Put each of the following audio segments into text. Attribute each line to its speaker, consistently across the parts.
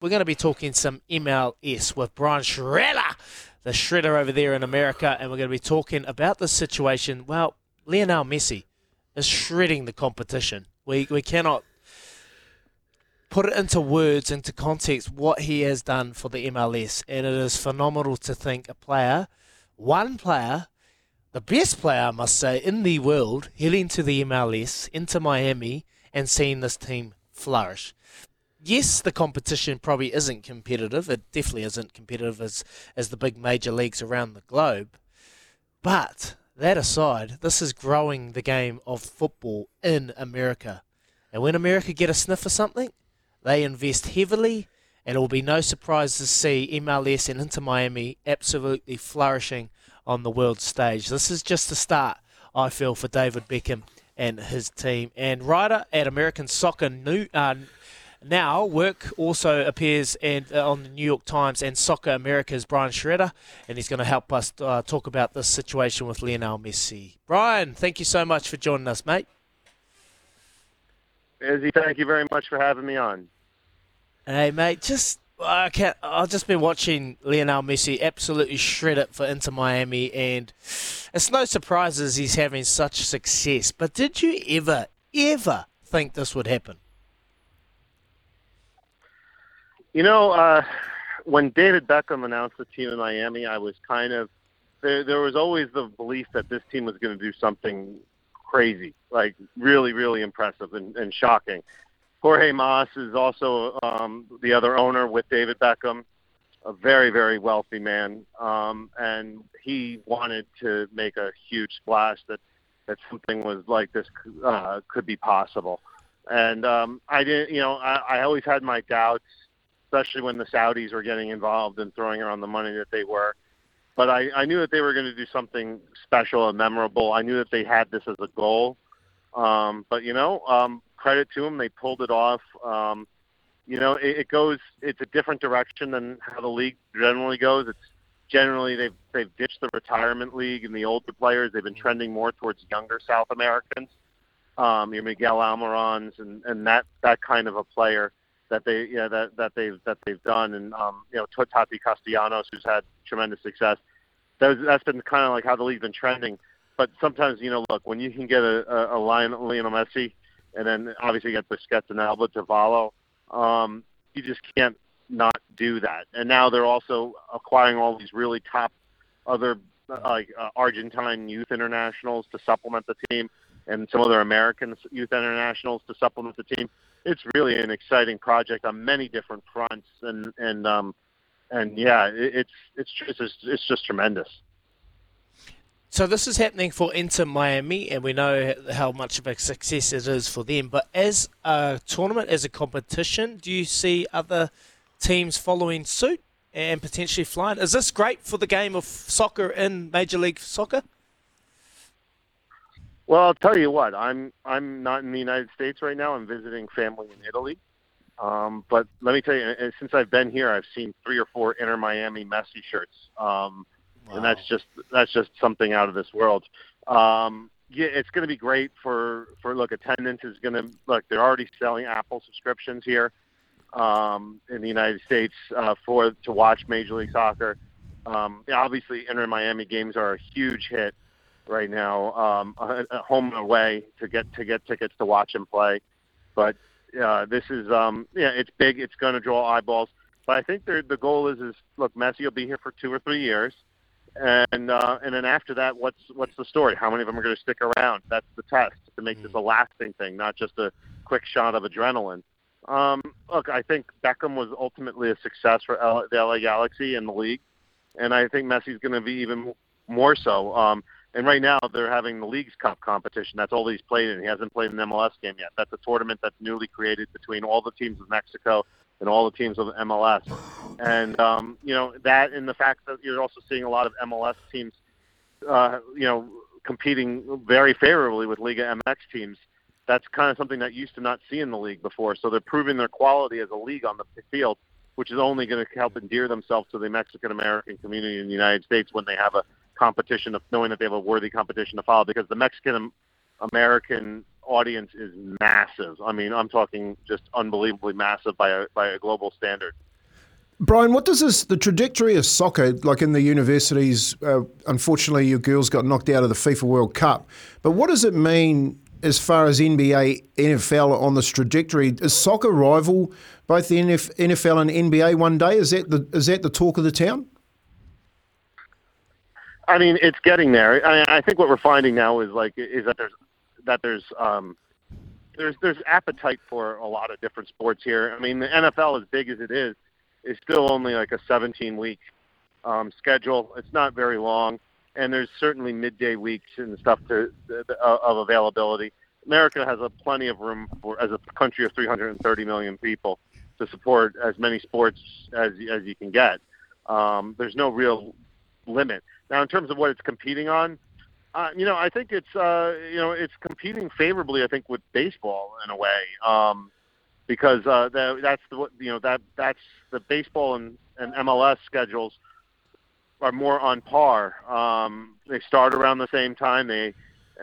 Speaker 1: we're going to be talking some MLS with Brian Sciaretta, the shredder over there in America, and we're going to be talking about the situation. Well, Lionel Messi is shredding the competition. We we cannot put it into words, into context, what he has done for the MLS, and it is phenomenal to think a player, one player, the best player, I must say, in the world, heading to the MLS, into Miami, and seeing this team flourish yes, the competition probably isn't competitive. It definitely isn't competitive as, as the big major leagues around the globe. But that aside, this is growing the game of football in America. And when America get a sniff of something, they invest heavily, and it will be no surprise to see MLS and Inter Miami absolutely flourishing on the world stage. This is just the start, I feel, for David Beckham and his team. And writer at American Soccer Now, uh, now, work also appears in, uh, on the New York Times and Soccer America's Brian Sciaretta, and he's going to help us uh, talk about this situation with Lionel Messi. Brian, thank you so much for joining us, mate.
Speaker 2: Izzy, thank you very much for having me on.
Speaker 1: Hey, mate, just I can't, I've just been watching Lionel Messi absolutely shred it for Inter Miami, and it's no surprises he's having such success. But did you ever, ever think this would happen?
Speaker 2: You know, uh, when David Beckham announced the team in Miami, I was kind of there. There was always the belief that this team was going to do something crazy, like really, really impressive and, and shocking. Jorge Mas is also um, the other owner with David Beckham, a very, very wealthy man, um, and he wanted to make a huge splash that that something was like this uh, could be possible. And um, I didn't, you know, I, I always had my doubts especially when the Saudis were getting involved and throwing around the money that they were. But I, I knew that they were going to do something special and memorable. I knew that they had this as a goal. Um, but you know, um, credit to them, they pulled it off. Um, you know, it, it goes. It's a different direction than how the league generally goes. It's generally they've they've ditched the retirement league and the older players. They've been trending more towards younger South Americans. Um, your Miguel Almirons and and that that kind of a player that they yeah that that they've that they've done, and um, you know Tati Castellanos, who's had tremendous success. That was, that's been kind of like how the league's been trending. But sometimes you know, look when you can get a, a, a Lionel Messi, and then obviously you get Busquets and Alba Tavallo, um, you just can't not do that. And now they're also acquiring all these really top other like uh, Argentine youth internationals to supplement the team, and some other American youth internationals to supplement the team it's really an exciting project on many different fronts, and and um, and yeah, it, it's it's just it's just tremendous.
Speaker 1: So this is happening for Inter Miami, and we know how much of a success it is for them. But as a tournament, as a competition, do you see other teams following suit and potentially flying? Is this great for the game of soccer in Major League Soccer?
Speaker 2: Well, I'll tell you what. I'm I'm not in the United States right now. I'm visiting family in Italy. Um, but let me tell you, since I've been here, I've seen three or four Inter Miami Messi shirts, um, wow. and that's just that's just something out of this world. Um, yeah, it's going to be great for for look. Attendance is going to look. They're already selling Apple subscriptions here um, in the United States uh, for to watch Major League Soccer. Um, obviously, Inter Miami games are a huge hit right now, um, home and away to get to get tickets to watch him play. But uh, this is um, yeah, it's big. It's going to draw eyeballs. But I think the goal is is look, Messi will be here for two or three years, and uh, and then after that, what's what's the story? How many of them are going to stick around? That's the test to make this a lasting thing, not just a quick shot of adrenaline. Um, look, I think Beckham was ultimately a success for L- the LA Galaxy and the league, and I think Messi's going to be even more so. Um, and right now they're having the Leagues Cup competition. That's all he's played in. He hasn't played an MLS game yet. That's a tournament that's newly created between all the teams of Mexico and all the teams of MLS. And um, you know that, and the fact that you're also seeing a lot of MLS teams, uh, you know, competing very favorably with Liga MX teams. That's kind of something that you used to not see in the league before. So they're proving their quality as a league on the field, which is only going to help endear themselves to the Mexican American community in the United States when they have a competition of knowing that they have a worthy competition to follow because the Mexican American audience is massive. I mean, I'm talking just unbelievably massive by a by a global standard.
Speaker 3: Brian, what does this, the trajectory of soccer, like in the universities, uh, unfortunately, your girls got knocked out of the FIFA World Cup, but what does it mean as far as NBA, NFL on this trajectory? Is soccer rival both the NFL and NBA one day? Is that the, is that the talk of the town?
Speaker 2: I mean, it's getting there. I, I think what we're finding now is like is that there's that there's um, there's there's appetite for a lot of different sports here. I mean, the NFL, as big as it is, is still only like a 17 week um, schedule. It's not very long, and there's certainly midday weeks and stuff to, uh, of availability. America has a plenty of room for as a country of 330 million people to support as many sports as as you can get. Um, there's no real limit. Now, in terms of what it's competing on, uh, you know, I think it's uh, you know it's competing favorably. I think with baseball in a way, um, because uh, that, that's the you know that that's the baseball and, and MLS schedules are more on par. Um, they start around the same time. They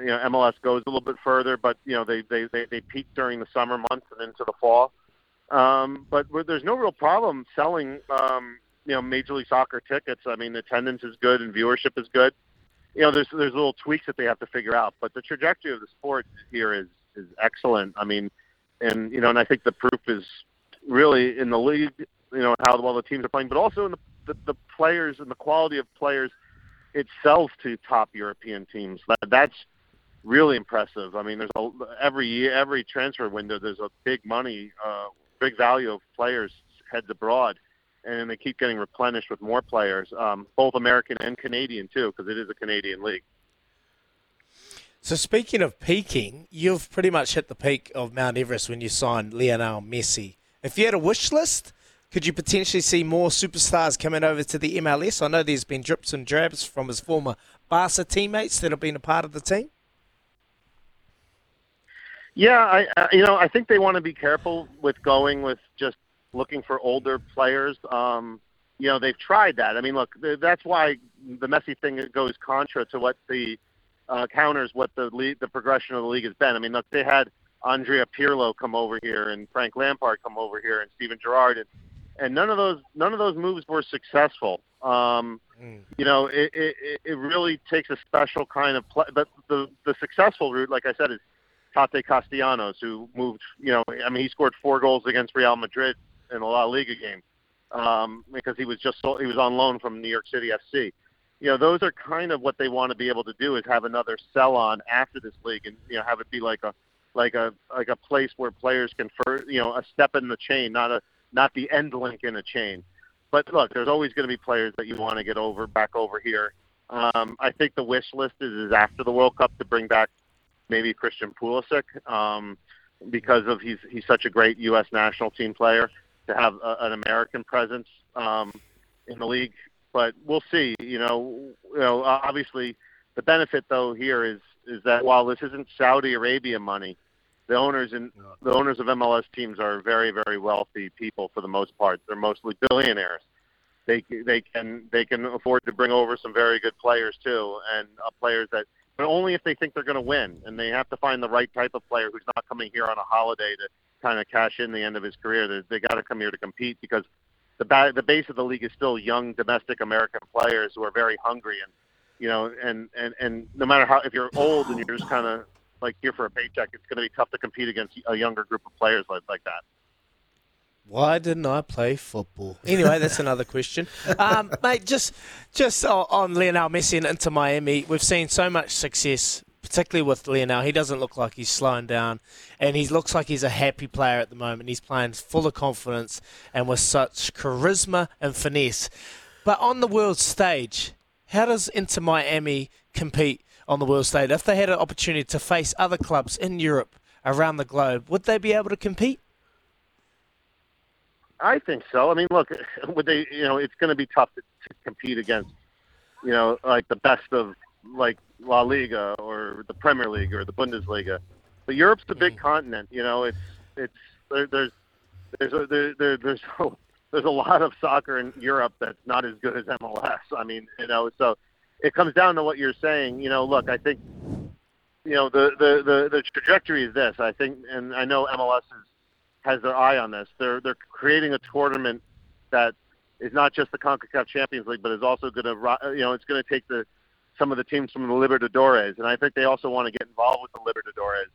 Speaker 2: you know MLS goes a little bit further, but you know they they they, they peak during the summer months and into the fall. Um, but there's no real problem selling um, you know Major League Soccer tickets. I mean, attendance is good and viewership is good. You know, there's there's little tweaks that they have to figure out, but the trajectory of the sport here is is excellent. I mean, and you know, and I think the proof is really in the league. You know, how well the teams are playing, but also in the the, the players and the quality of players it sells to top European teams. That, that's really impressive. I mean, there's a, every year, every transfer window, there's a big money, uh, big value of players heads abroad and they keep getting replenished with more players, um, both American and Canadian too, because it is a Canadian league.
Speaker 1: So speaking of peaking, you've pretty much hit the peak of Mount Everest when you signed Lionel Messi. If you had a wish list, could you potentially see more superstars coming over to the MLS? I know there's been drips and drabs from his former Barca teammates that have been a part of the team.
Speaker 2: Yeah, I, I you know I think they want to be careful with going with just looking for older players. Um, you know, they've tried that. I mean, look, that's why the Messi thing goes contra to what the uh, counters what the league, the progression of the league has been. I mean, look, they had Andrea Pirlo come over here and Frank Lampard come over here and Steven Gerrard, and, and none of those none of those moves were successful. Um, mm. You know, it, it it really takes a special kind of play. But the the successful route, like I said, is Tate Castellanos, who moved. You know, I mean, he scored four goals against Real Madrid in a La Liga game um, because he was just he was on loan from New York City FC. You know, those are kind of what they want to be able to do is have another sell on after this league, and you know, have it be like a like a like a place where players can first, you know, a step in the chain, not a not the end link in a chain. But look, there's always going to be players that you want to get over back over here. Um, I think the wish list is, is after the World Cup to bring back maybe Christian Pulisic um, because of he's he's such a great U.S. national team player to have a, an American presence um, in the league. But we'll see. You know, you know, obviously the benefit though here is is that while this isn't Saudi Arabia money, the owners and the owners of MLS teams are very very wealthy people for the most part. They're mostly billionaires. They they can they can afford to bring over some very good players too, and uh, players that but only if they think they're going to win, and they have to find the right type of player who's not coming here on a holiday to kind of cash in the end of his career. They, they got to come here to compete because the ba- the base of the league is still young domestic American players who are very hungry and you know and and and no matter how if you're old and you're just kind of like here for a paycheck, it's going to be tough to compete against a younger group of players like like that.
Speaker 1: Why didn't I play football? Anyway, that's another question. Um, mate, just just on Lionel Messi and Inter Miami, we've seen so much success particularly with Lionel. He doesn't look like he's slowing down, and he looks like he's a happy player at the moment. He's playing full of confidence and with such charisma and finesse. But on the world stage, how does Inter Miami compete on the world stage? If they had an opportunity to face other clubs in Europe, around the globe, would they be able to compete?
Speaker 2: I think so. I mean, look, would they? You know, it's going to be tough to, to compete against, you know, like the best of like La Liga or the Premier League or the Bundesliga. But Europe's a big mm. continent. You know, it's it's there, there's there's a, there, there, there's a, there's a lot of soccer in Europe that's not as good as MLS. I mean, you know, so it comes down to what you're saying. You know, look, I think you know the the the, the trajectory is this. I think, and I know MLS is, has their eye on this. They're they're creating a tournament that is not just the Concacaf Champions League, but is also going to you know it's going to take the some of the teams from the Libertadores, and I think they also want to get involved with the Libertadores.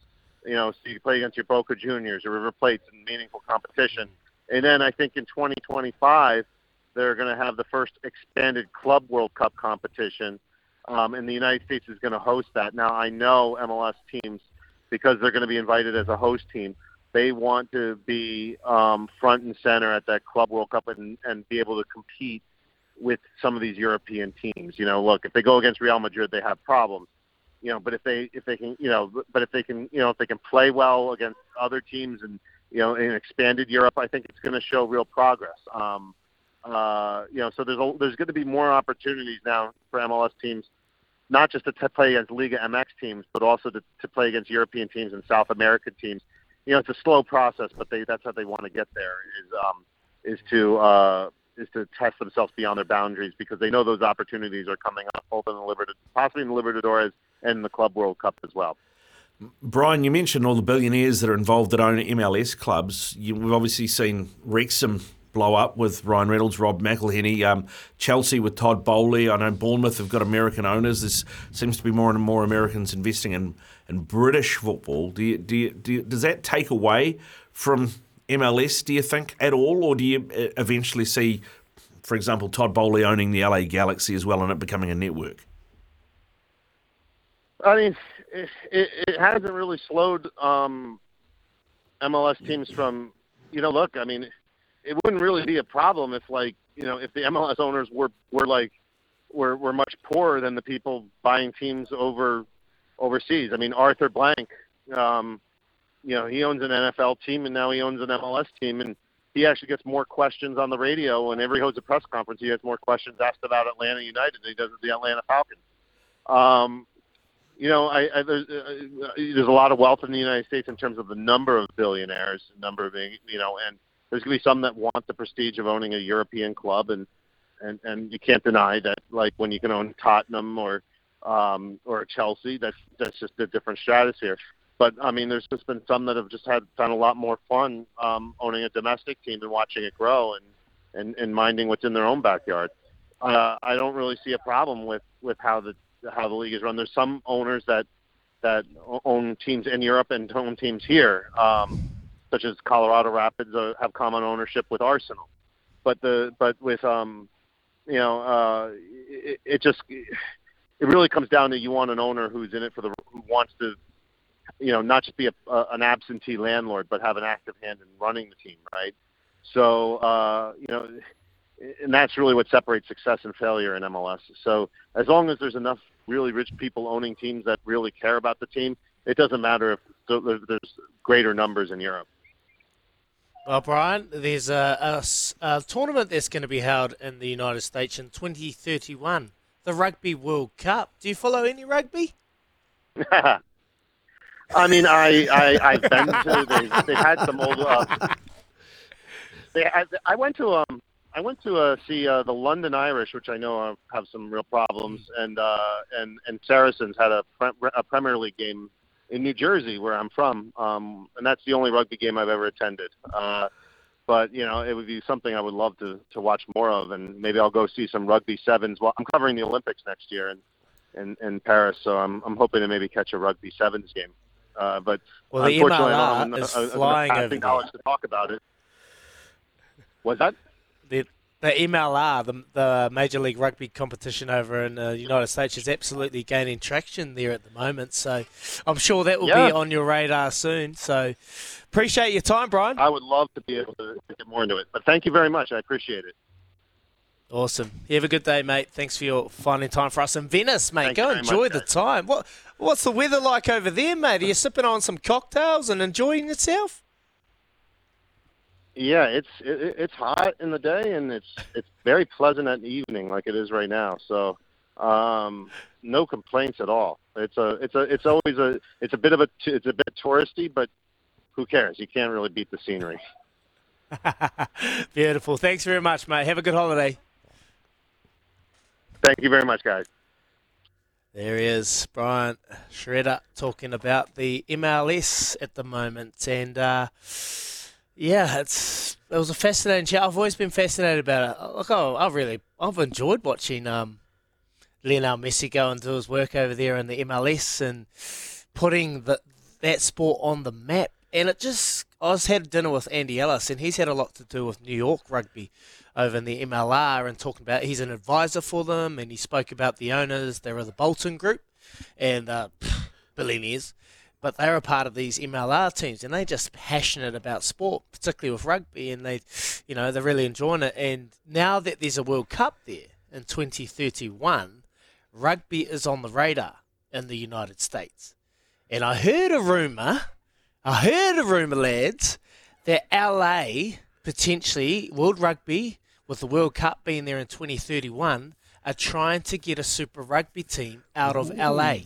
Speaker 2: You know, so you play against your Boca Juniors or River Plates in meaningful competition. And then I think in 2025 they're going to have the first expanded Club World Cup competition, um, and the United States is going to host that. Now I know MLS teams because they're going to be invited as a host team. They want to be um, front and center at that Club World Cup and, and be able to compete with some of these European teams. You know, look, if they go against Real Madrid, they have problems. You know, but if they if they can, you know, but if they can, you know, if they can play well against other teams and you know in expanded Europe, I think it's going to show real progress. Um, uh, you know, so there's a, there's going to be more opportunities now for MLS teams, not just to t- play against Liga MX teams, but also to, to play against European teams and South American teams. You know, it's a slow process, but they that's how they want to get there is um, is to uh, is to test themselves beyond their boundaries because they know those opportunities are coming up both in the possibly in the Libertadores and the Club World Cup as well.
Speaker 4: Brian, you mentioned all the billionaires that are involved that own MLS clubs. You, we've obviously seen Wrexham blow up with Ryan Reynolds, Rob McElhenney, um, Chelsea with Todd Boehly. I know Bournemouth have got American owners. There seems to be more and more Americans investing in, in British football. Do you, do you, do you, does that take away from MLS, do you think, at all? Or do you uh, eventually see, for example, Todd Boehly owning the LA Galaxy as well and it becoming a network?
Speaker 2: I mean, it, it, hasn't really slowed um, MLS teams from, you know, look, I mean, it wouldn't really be a problem if, like, you know, if the MLS owners were, were like, were, were much poorer than the people buying teams over overseas. I mean, Arthur Blank, um, you know, he owns an NFL team and now he owns an MLS team, and he actually gets more questions on the radio. Whenever he holds a press conference, he has more questions asked about Atlanta United than he does the Atlanta Falcons. Um, you know, I, I, there's, uh, there's a lot of wealth in the United States in terms of the number of billionaires, number of you know, and there's going to be some that want the prestige of owning a European club, and and and you can't deny that, like when you can own Tottenham or um, or Chelsea, that's that's just a different stratosphere. But I mean, there's just been some that have just had found a lot more fun um, owning a domestic team and watching it grow and and, and minding what's in their own backyard. Uh, I don't really see a problem with with how the how the league is run. There's some owners that that own teams in Europe and own teams here, um, such as Colorado Rapids uh, have common ownership with Arsenal. But the but with um, you know, uh, it, it just it really comes down to you want an owner who's in it for the who wants to you know, not just be a, uh, an absentee landlord, but have an active hand in running the team, right? So, uh, you know, and that's really what separates success and failure in MLS. So, as long as there's enough really rich people owning teams that really care about the team, it doesn't matter if there's greater numbers in Europe.
Speaker 1: Well, Brian, there's a, a, a tournament that's going to be held in the United States in 2031, the Rugby World Cup. Do you follow any rugby?
Speaker 2: I mean, I, I I've been to. They they've had some old. Uh, they had, I went to um I went to uh, see uh, the London Irish, which I know have some real problems, and uh, and and Saracens had a, pre- a Premier League game in New Jersey, where I'm from, um, and that's the only rugby game I've ever attended. Uh, but you know, it would be something I would love to to watch more of, and maybe I'll go see some rugby sevens. Well, I'm covering the Olympics next year in in, in Paris, so I'm I'm hoping to maybe catch a rugby sevens game. Uh, but
Speaker 1: well, the
Speaker 2: unfortunately, I don't have
Speaker 1: is
Speaker 2: a, a,
Speaker 1: flying
Speaker 2: a,
Speaker 1: over
Speaker 2: knowledge to talk about it. Was that?
Speaker 1: The, the MLR, the, the Major League Rugby competition over in the United States, is absolutely gaining traction there at the moment. So I'm sure that will
Speaker 2: yeah.
Speaker 1: be on your radar soon. So appreciate your time, Brian.
Speaker 2: I would love to be able to get more into it. But thank you very much. I appreciate it.
Speaker 1: Awesome. You have a good day, mate. Thanks for your finding time for us in Venice, mate.
Speaker 2: Thank
Speaker 1: Go enjoy
Speaker 2: much,
Speaker 1: the
Speaker 2: guys.
Speaker 1: time. What What's the weather like over there, mate? Are you sipping on some cocktails and enjoying yourself?
Speaker 2: Yeah, it's it, it's hot in the day and it's it's very pleasant at the evening, like it is right now. So, um, no complaints at all. It's a it's a it's always a it's a bit of a it's a bit touristy, but who cares? You can't really beat the scenery.
Speaker 1: Beautiful. Thanks very much, mate. Have a good holiday.
Speaker 2: Thank you very much, guys.
Speaker 1: There he is, Brian Sciaretta, talking about the MLS at the moment. And uh, Yeah, it's it was a fascinating chat. I've always been fascinated about it. Look, oh, I've really I've enjoyed watching um, Lionel Messi go and do his work over there in the MLS and putting the, that sport on the map. And it just I was had dinner with Andy Ellis, and he's had a lot to do with New York rugby over in the MLR and talking about he's an advisor for them, and he spoke about the owners. They are the Bolton Group, and uh, billionaires but they're a part of these MLR teams and they're just passionate about sport, particularly with rugby, and they, you know, they're really enjoying it. And now that there's a World Cup there in 2031, rugby is on the radar in the United States. And I heard a rumor, I heard a rumor, lads, that LA potentially World Rugby with the World Cup being there in 2031 are trying to get a Super Rugby team out of LA.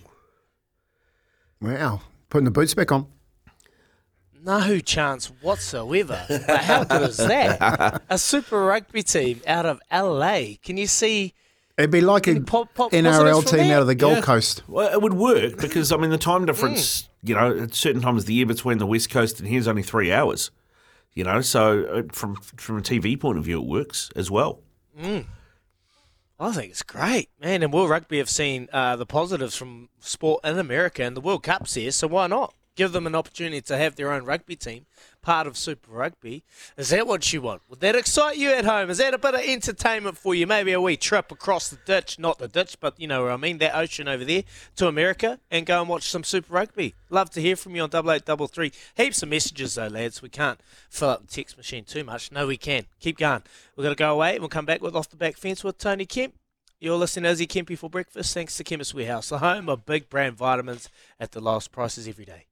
Speaker 3: Wow. Putting the boots back on.
Speaker 1: No chance whatsoever. But how good is that? A Super Rugby team out of LA. Can you see?
Speaker 3: It'd be like a
Speaker 1: pop- pop-
Speaker 3: NRL team
Speaker 1: that?
Speaker 3: out of the Gold
Speaker 4: Yeah.
Speaker 3: Coast.
Speaker 4: Well, it would work because I mean the time difference. Mm. You know, at certain times of the year between the west coast and here's only three hours. You know, so uh, from from a TV point of view, it works as well.
Speaker 1: I think it's great, man. And World Rugby have seen uh, the positives from sport in America, and the World Cup's here, so why not give them an opportunity to have their own rugby team, part of Super Rugby? Is that what you want? Would that excite you at home? Is that a bit of entertainment for you? Maybe a wee trip across the ditch, not the ditch, but you know where I mean, that ocean over there to America, and go and watch some Super Rugby. Love to hear from you on double eight double three. Heaps of messages though, lads. We can't fill up the text machine too much. No, we can. Keep going. We're gonna go away, and we'll come back with off the back fence with Tony Kemp. You're listening to Ozzy Kempy for breakfast, thanks to Chemist Warehouse, the home of big brand vitamins at the lowest prices every day.